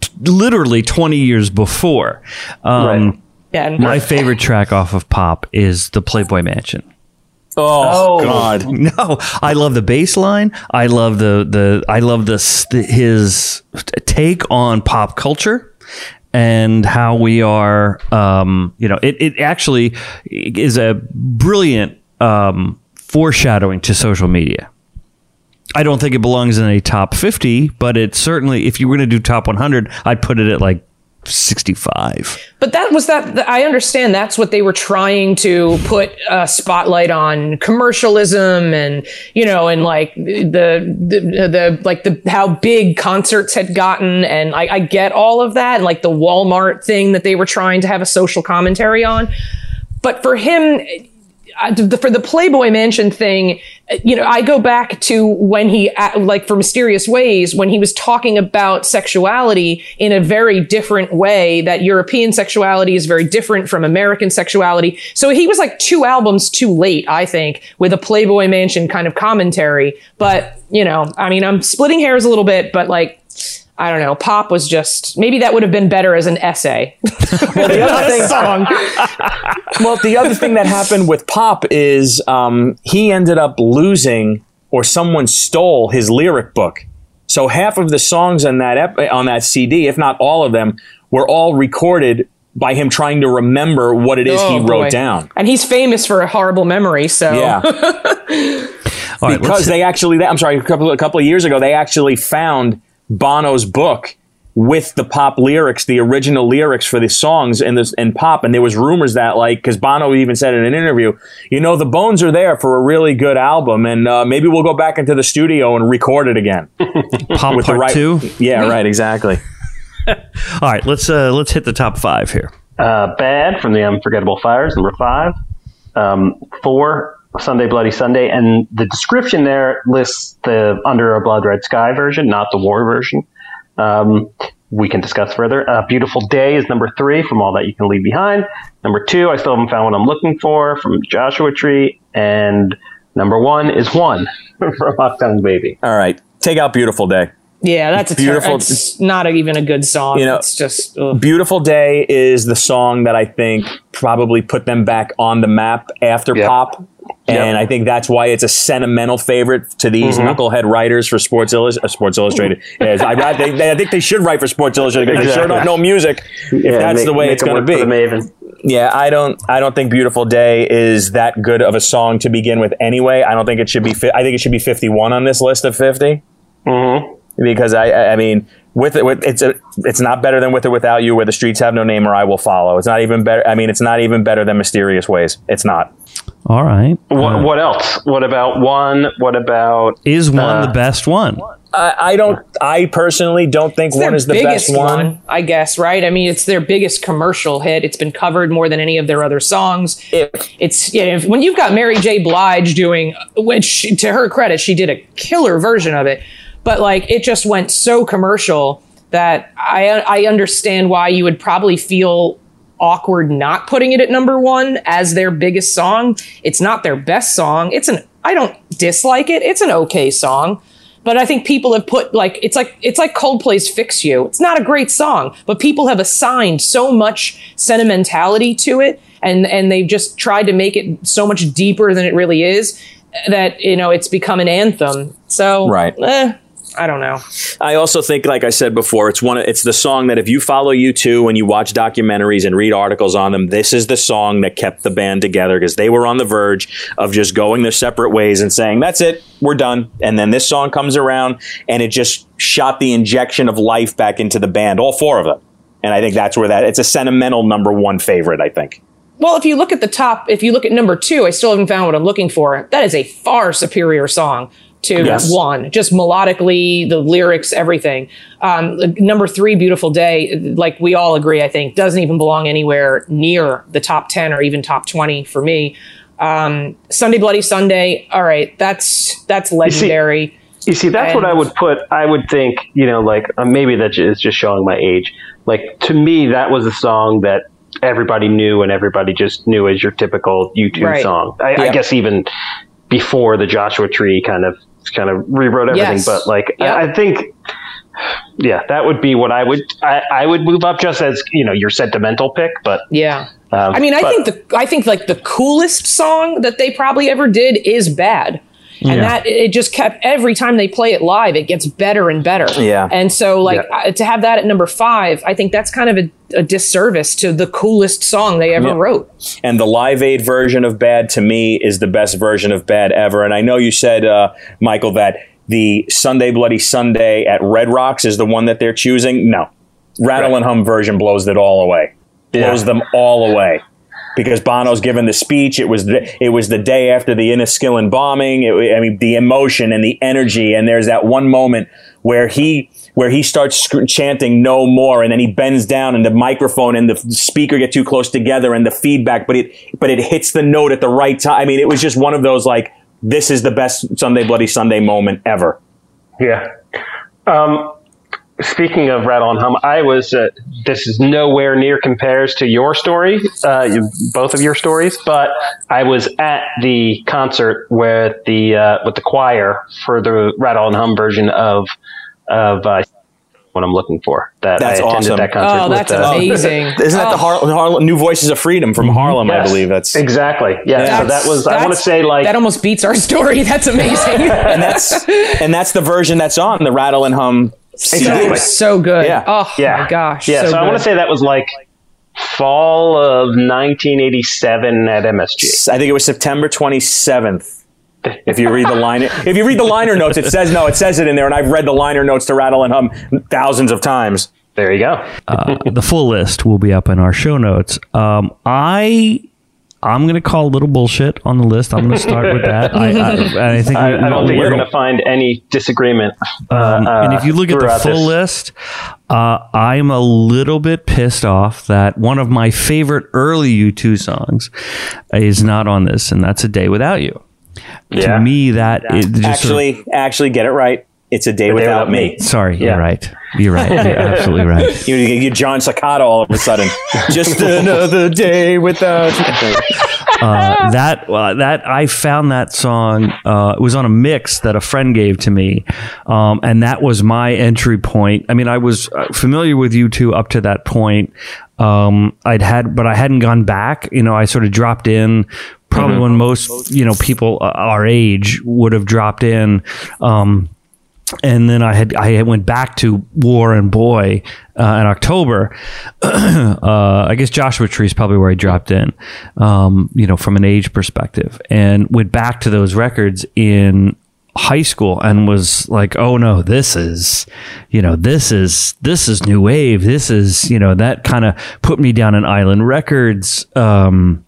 t- literally 20 years before. Um, Yeah. and- My favorite track off of Pop is the Playboy Mansion. oh, god No, I love the bass line. I love the the I love this the, his take on pop culture and how we are. Um, you know, it it actually is a brilliant um, foreshadowing to social media. I don't think it belongs in a top 50, but it certainly, if you were going to do top 100, I'd put it at like 65. But that was that. I understand that's what they were trying to put a spotlight on commercialism and you know and like the the, the like the how big concerts had gotten and I, I get all of that and like the Walmart thing that they were trying to have a social commentary on. But for him, for the Playboy Mansion thing, you know, I go back to when he, like, for mysterious ways, when he was talking about sexuality in a very different way. That European sexuality is very different from American sexuality. So he was like two albums too late, I think, with a Playboy Mansion kind of commentary. But you know, I mean, I'm splitting hairs a little bit, but like. I don't know. Pop was just maybe that would have been better as an essay. well, the other thing, well, the other thing that happened with Pop is um, he ended up losing, or someone stole his lyric book. So half of the songs on that ep- on that CD, if not all of them, were all recorded by him trying to remember what it is he Oh, wrote boy. down. And he's famous for a horrible memory, so Yeah, All right, because let's- they actually, I'm sorry, a couple a couple of years ago, they actually found Bono's book with the pop lyrics, the original lyrics for the songs and this and pop, and there was rumors that like because Bono even said in an interview, you know, the bones are there for a really good album, and uh, maybe we'll go back into the studio and record it again Pop with the Part right. 2. Yeah, right, exactly. All right, let's uh, let's hit the top five here. Uh, Bad from the Unforgettable Fires, number five. Um, four, Sunday Bloody Sunday. And the description there lists the Under a Blood Red Sky version, not the war version. Um, we can discuss further. Uh, Beautiful Day is number three from All That You Can Leave Behind. Number two, I Still Haven't Found What I'm Looking For from Joshua Tree. And number one is One from Achtung Baby. All right, take out "Beautiful Day." Yeah, that's a Beautiful- beautiful. It's not a, even a good song. You know, it's just ugh. Beautiful Day is the song that I think probably put them back on the map after Yep. pop. And Yep. I think that's why it's a sentimental favorite to these Mm-hmm. knucklehead writers for Sports, Illus- uh, Sports Illustrated. Yes, I, I, they, they- I think they should write for Sports Illustrated because they sure don't know music if that's make- the way it's going to be. Maven. Yeah, I don't. I don't think "Beautiful Day" is that good of a song to begin with. Anyway, I don't think it should be. Fi- I think it should be fifty-one on this list of 50 because I. I I mean, with it, with it's a. It's not better than "With or Without You," where the streets have no name or I will follow. It's not even better. I mean, it's not even better than "Mysterious Ways." It's not. All right. What, what else? What about one? What about Is one Uh, the best one? I, I don't. I personally don't think their one is the biggest best one. I guess. Right? I mean, it's their biggest commercial hit. It's been covered more than any of their other songs. If- It's you know, if- when you've got Mary J. Blige doing, which to her credit, she did a killer version of it, but like it just went so commercial that I I understand why you would probably feel awkward not putting it at number one as their biggest song. It's not their best song. It's an I don't dislike it. It's an okay song. But I think people have put like it's like it's like Coldplay's "Fix You." It's not a great song, but people have assigned so much sentimentality to it, and and they've just tried to make it so much deeper than it really is. that you know it's become an anthem. So Right. eh, I don't know. I also think, like I said before, it's one. It's the song that if you follow U2 and you watch documentaries and read articles on them, this is the song that kept the band together because they were on the verge of just going their separate ways and saying, "That's it, we're done." And then this song comes around and it just shot the injection of life back into the band, all four of them. And I think that's where that it's a sentimental number one favorite. I think. Well, if you look at the top, if you look at number two, I still haven't found what I'm looking for. That is a far superior song to Yes. one, just melodically, the lyrics, everything. Um, number three, Beautiful Day, like we all agree, I think, doesn't even belong anywhere near the top 10 or even top 20 for me. Um, Sunday Bloody Sunday, all right, that's that's legendary. You see, that's what I would put. I would think, you know, like uh, maybe that is just showing my age. Like to me, that was a song that everybody knew and everybody just knew as your typical U2 Right. song. I, I guess even before the Joshua Tree kind of kind of rewrote everything. Yes. But like, Yep. I, I think, yeah, that would be what I would. I, I would move up just as you know your sentimental pick, but Yeah. um, I mean, I but- think the I think like the coolest song that they probably ever did is Bad. And Yeah. that it just kept every time they play it live, it gets better and better. Yeah. And so, like Yeah. to have that at number five, I think that's kind of a, a disservice to the coolest song they ever Yeah. wrote. And the Live Aid version of Bad to me is the best version of Bad ever. And I know you said, uh, Michael, that the Sunday Bloody Sunday at Red Rocks is the one that they're choosing. No, Rattle Right. and Hum version blows it all away. Blows Yeah. them all away. Because Bono's given the speech, it was the, it was the day after the Enniskillen bombing. It, I mean, the emotion and the energy, and there's that one moment where he where he starts sc- chanting "No more," and then he bends down, and the microphone and the speaker get too close together, and the feedback, but it but it hits the note at the right time. I mean, it was just one of those like this is the best Sunday Bloody Sunday moment ever. Yeah. Um, speaking of Rattle and Hum, I was. Uh, this is nowhere near compares to your story, uh, you, both of your stories, but I was at the concert with the uh, with the choir for the Rattle and Hum version of of uh, what I'm looking for. That That's I attended awesome. that concert. Oh, with, that's uh, amazing. Isn't that the Har- Har- New Voices of Freedom from Harlem? I believe that's exactly. Yeah. So that was. I want to say like that almost beats our story. That's amazing. and that's and that's the version that's on the Rattle and Hum. CD. Exactly. so good. Yeah. Oh yeah. my gosh. Yeah. So, I want to say that was like fall of 1987 at MSG. I think it was September 27th. If you read the line, if you read the liner notes, it says no. It says it in there, and I've read the liner notes to Rattle and Hum thousands of times. There you go. Uh, the full list will be up in our show notes. Um, I I'm going to call a little bullshit on the list. I'm going to start with that. I, I, I think I, I don't think you're going to find any disagreement. Uh, Um, and if you look at the full this. list, uh, I'm a little bit pissed off that one of my favorite early U2 songs is not on this, and that's "A Day Without You." Yeah. To me, that is just sort of- Actually, actually, get it right. It's a day without Without me. Me. sorry, Yeah. you're right. You're right. You're absolutely right. You, you John Staccato all of a sudden. Just another day without. you. uh, that well, that I found that song. Uh, it was on a mix that a friend gave to me, um, and that was my entry point. I mean, I was uh, familiar with U2 up to that point. Um, I'd had, but I hadn't gone back. You know, I sort of dropped in. Probably when most you know people uh, our age would have dropped in. Um, and then I had I went back to War and Boy uh, in October. uh, I guess Joshua Tree is probably where I dropped in, um, you know, from an age perspective, and went back to those records in high school and was like, oh no, this is, you know, this is this is new wave. This is, you know, that kind of put me down an Island Records, um,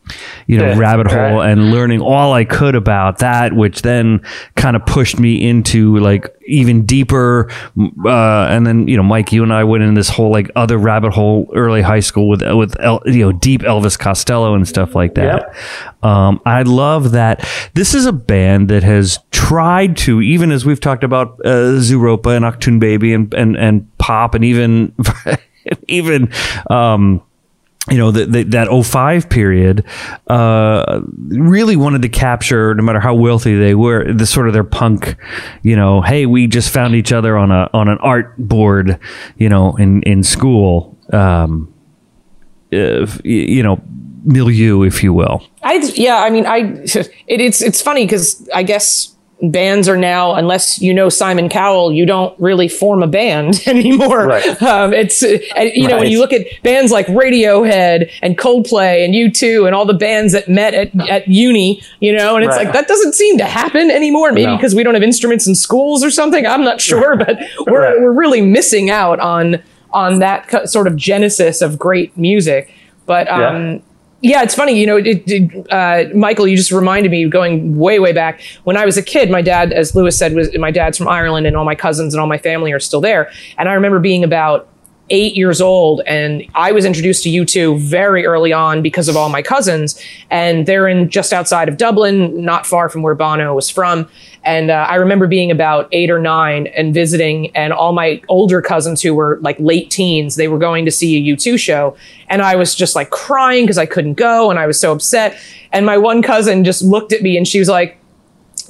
you know, Yeah, rabbit hole right. and learning all I could about that, which then kind of pushed me into like even deeper. Uh, and then you know, Mike, you and I went in this whole like other rabbit hole early high school with with El, you know deep Elvis Costello and stuff like that. Um, I love that this is a band that has tried to, even as we've talked about uh, Zooropa and Achtung Baby and and and Pop and even even. Um, you know, the, the, that 05 period uh, really wanted to capture, no matter how wealthy they were, the sort of their punk, you know, hey, we just found each other on a on an art board, you know, in in school. Um, if, you know, milieu, if you will. I yeah, I mean, I it, it's it's funny because I guess bands are now, unless you know Simon Cowell, you don't really form a band anymore. Right. Um, it's uh, you know when you look at bands like Radiohead and Coldplay and U2 and all the bands that met at, at uni, you know, and it's Right. like that doesn't seem to happen anymore. Maybe No. because we don't have instruments in schools or something. I'm not sure, but we're Right. we're really missing out on on that sort of genesis of great music. But um, yeah, it's funny. You know, it, it, uh, Michael, you just reminded me going way, way back when I was a kid. My dad, as Lewis said, was my dad's from Ireland, and all my cousins and all my family are still there. And I remember being about eight years old, and I was introduced to U2 very early on because of all my cousins. And they're in just outside of Dublin, not far from where Bono was from. And uh, I remember being about eight or nine and visiting, and all my older cousins who were like late teens, they were going to see a U2 show. And I was just like crying because I couldn't go, and I was so upset. And my one cousin just looked at me and she was like,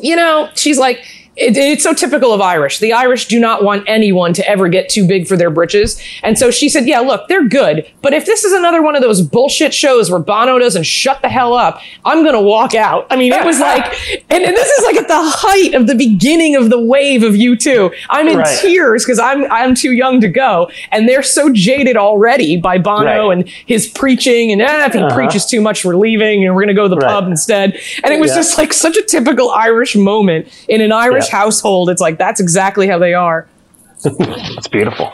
you know, she's like, it, it's so typical of Irish. The Irish do not want anyone to ever get too big for their britches. And so she said, yeah, look, they're good. But if this is another one of those bullshit shows where Bono doesn't shut the hell up, I'm going to walk out. I mean, it was like, and, and this is like at the height of the beginning of the wave of U2. I'm in Right. tears because I'm, I'm too young to go. And they're so jaded already by Bono Right. and his preaching. And eh, if he Uh-huh. preaches too much, we're leaving and we're going to go to the Right. pub instead. And it was Yeah. just like such a typical Irish moment in an Irish Yeah. household. It's like that's exactly how they are. It's beautiful.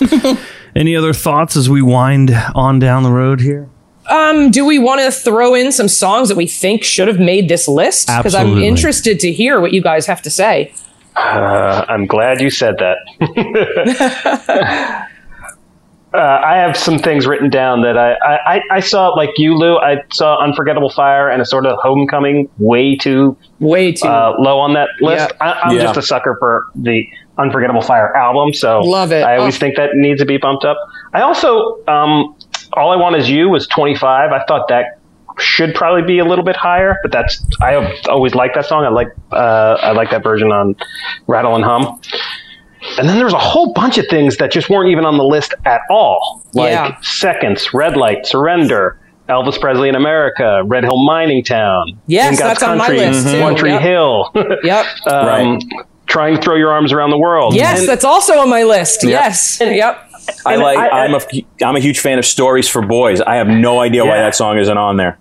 Any other thoughts as we wind on down the road here? Um, do we want to throw in some songs that we think should have made this list? Because I'm interested to hear what you guys have to say. Uh, I'm glad you said that. uh, I have some things written down that I, I, I- I saw, like you, Lou. I saw Unforgettable Fire and a sort of Homecoming way too Way too. uh, low on that list. Yeah. I, I'm Yeah. just a sucker for the Unforgettable Fire album, so Love it. I always Oh. think that needs to be bumped up. I also, um, All I Want Is You was 25. I thought that should probably be a little bit higher, but that's I have always liked that song. I like uh, I like that version on Rattle and Hum. And then there was a whole bunch of things that just weren't even on the list at all, like Yeah. Seconds, Red Light, Surrender. Elvis Presley in America, Red Hill Mining Town, Yes, In God's that's on my Country, list, too. One Tree Yep. Hill, yep. um, Right. trying to throw your arms around the world. yes, And- that's also on my list. Yes. Yep. I And like. I- I, am a. I'm a huge fan of Stories for Boys. I have no idea why that song isn't on there.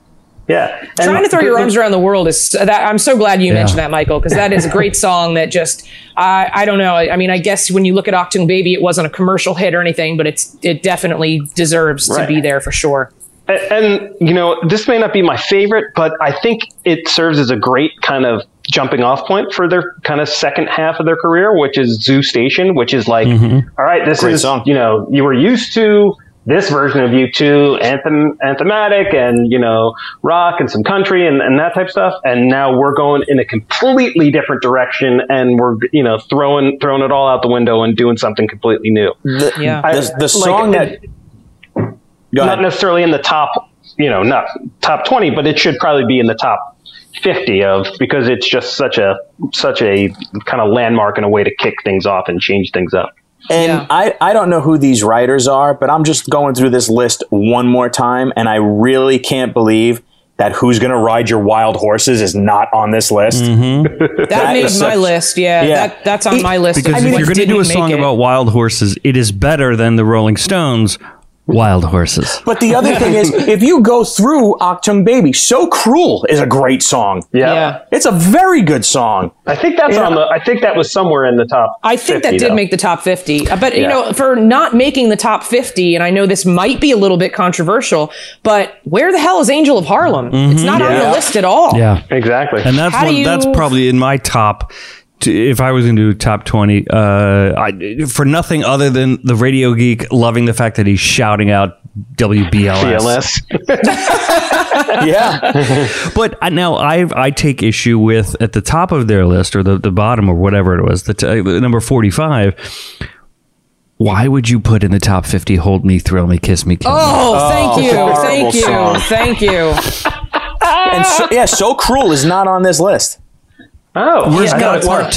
Yeah. And Trying to throw your arms around the world is that. I'm so glad you mentioned that, Michael, because that is a great song that just. I I don't know. I, I mean, I guess when you look at Achtung Baby, it wasn't a commercial hit or anything, but it's it definitely deserves to be there for sure. And, and you know, this may not be my favorite, but I think it serves as a great kind of jumping off point for their kind of second half of their career, which is Zoo Station, which is like, mm-hmm. all right, this Great is song. you know, you were used to this version of U2 anthem anthematic and you know rock and some country and, and that type of stuff and now we're going in a completely different direction and we're you know throwing throwing it all out the window and doing something completely new The, Yeah. I- the, the song it- that. Not necessarily in the top, you know, not top 20, but it should probably be in the top 50 of because it's just such a such a kind of landmark and a way to kick things off and change things up. And Yeah. I, I don't know who these writers are, but I'm just going through this list one more time, and I really can't believe that Who's Gonna Ride Your Wild Horses is not on this list. Mm-hmm. That, That made my such- list. Yeah, Yeah. That, that's on It- my list. Because of if what you're going to do a song about wild horses, it is better than the Rolling Stones' Wild Horses. But the other thing is, if you go through Achtung Baby, So Cruel is a great song. Yeah. yeah. It's a very good song. I think that's Yeah. on the I think that was somewhere in the top I think 50, that did though. make the top 50. Uh, But, you know, for not making the top 50, and I know this might be a little bit controversial, but where the hell is Angel of Harlem? It's not on the list at all. Yeah. Exactly. And that's How do one, that's probably in my top. T- If I was going to do top twenty, uh, I, for nothing other than the radio geek loving the fact that he's shouting out WBLS. Yeah. But I- now I I take issue with at the top of their list or the, the bottom or whatever it was, the, t- the number forty five. Why would you put in the top fifty? Hold me, thrill me, kiss me, kill me? Oh, thank you. Thank you. song. Thank you. and so, yeah, So Cruel is not on this list. Oh, Where's I God Part was.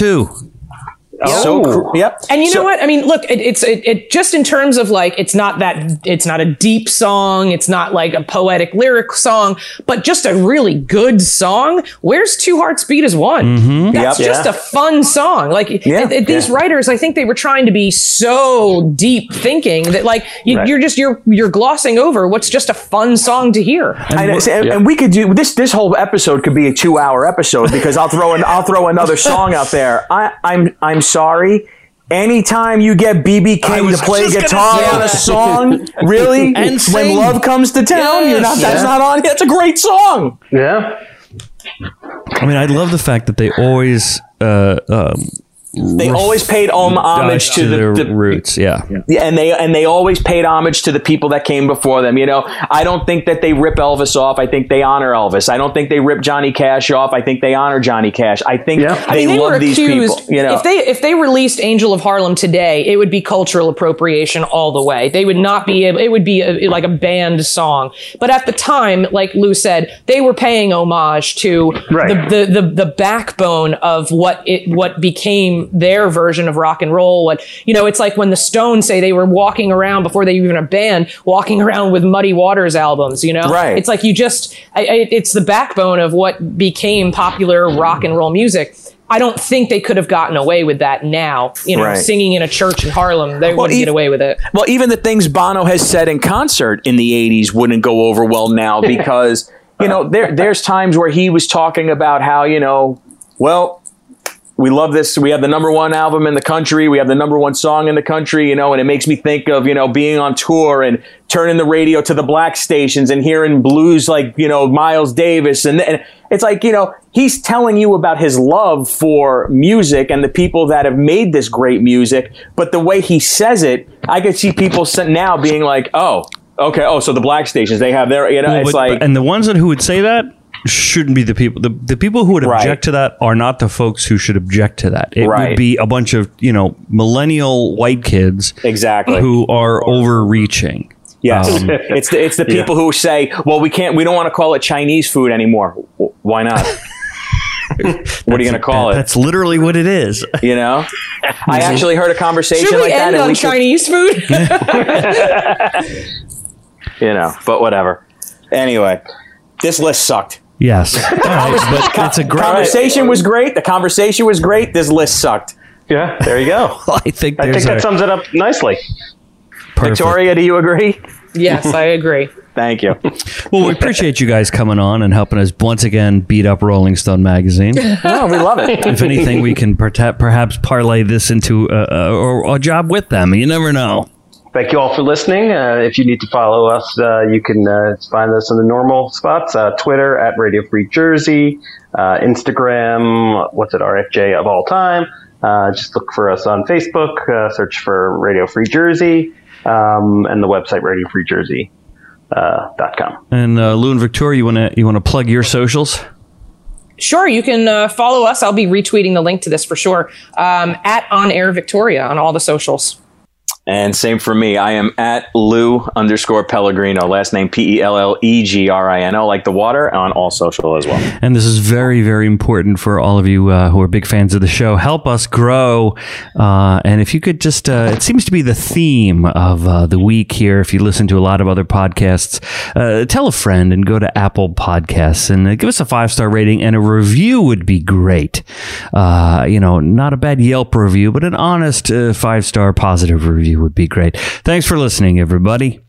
Two? So, cr- yep. And you So- know what? I mean, look, it, it's it, it just in terms of like, it's not that it's not a deep song, it's not like a poetic lyric song, but just a really good song. Where's Two Hearts Beat as One? Mm-hmm. That's Yep. just Yeah. a fun song. Like Yeah. it- it- these Yeah. writers, I think they were trying to be so deep thinking that like you, Right. you're just you're you're glossing over what's just a fun song to hear. I know, and, and we could do this. This whole episode could be a two-hour episode because I'll throw an I'll throw another song out there. I, I'm I'm sorry. Anytime you get BB King to play guitar on a song, really, And when sing. love comes to town, you're not. That's Yeah. not on. That's a great song. Yeah. I mean, I love the fact that they always uh, um, They always paid homage to, their the, the roots. Yeah. Yeah, and they and they always paid homage to the people that came before them. You know, I don't think that they rip Elvis off. I think they honor Elvis. I don't think they rip Johnny Cash off. I think they honor Johnny Cash. I think Yeah. they, I mean, they love were these accused. people. You know, if they if they released Angel of Harlem today, it would be cultural appropriation all the way. They would not be. able- It would be a, like a banned song. But at the time, like Lou said, they were paying homage to Right. the, the the the backbone of what it what became their version of rock and roll. What you know, it's like when the Stones say they were walking around before they were even a band, walking around with Muddy Waters albums. You know, Right. It's like you just. I, I, it's the backbone of what became popular rock and roll music. I don't think they could have gotten away with that now. You know, Right. singing in a church in Harlem, they wouldn't ev- get away with it. Well, even the things Bono has said in concert in the '80s wouldn't go over well now because you know there there's times where he was talking about how you know, well, we love this. We have the number one album in the country. We have the number one song in the country. You know, and it makes me think of you know being on tour and turning the radio to the black stations and hearing blues like you know Miles Davis and, and it's like you know he's telling you about his love for music and the people that have made this great music. But the way he says it, I could see people now being like, oh. Okay. Oh, so the black stations they have their, you know, Well, it's but- like, and the ones that who would say that shouldn't be the people. The, the people who would Right. object to that are not the folks who should object to that. It Right. would be a bunch of you know millennial white kids exactly. who are overreaching. Yes, Um, it's the it's the people who say, "Well, we can't, we don't want to call it Chinese food anymore." W- Why not? what are you going to call That- it? That's literally what it is. You know, I actually heard a conversation Should we like that, end and on we could- Chinese food? you know, but whatever. Anyway, this list sucked. Yes, All right, but it's a great. Conversation was great. The conversation was great. This list sucked. Yeah. There you go. I think I think that a sums it up nicely. perfect. Victoria, do you agree? yes, I agree. Thank you. Well, we appreciate you guys coming on and helping us once again beat up Rolling Stone magazine. Oh, we love it. if anything, we can perta- perhaps parlay this into a, a, or a job with them. You never know. Thank you all for listening. Uh, if you need to follow us, uh, you can uh, find us in the normal spots: uh, Twitter at Radio Free Jersey, uh, Instagram, what's it, RFJ of all time. Uh, just look for us on Facebook. Uh, search for Radio Free Jersey, um, and the website RadioFreeJersey.com. Uh, dot com. And uh, Lou and Victoria, you want to you want to plug your socials? Sure, you can uh, follow us. I'll be retweeting the link to this for sure. Um, at On Air Victoria on all the socials. And same for me. I am at Lou underscore Pellegrino. Last name P E L L E G R I N O, like the water, on all social as well. And this is very, very important for all of you uh, who are big fans of the show. Help us grow. Uh, and if you could just, uh, it seems to be the theme of uh, the week here. If you listen to a lot of other podcasts, uh, tell a friend and go to Apple Podcasts and uh, give us a five star rating and a review would be great. You know, not a bad Yelp review, but an honest five star positive review would be great. Thanks for listening, everybody.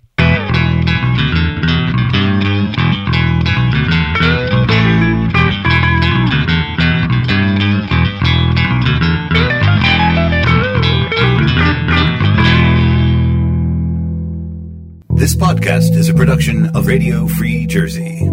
This podcast is a production of Radio Free Jersey.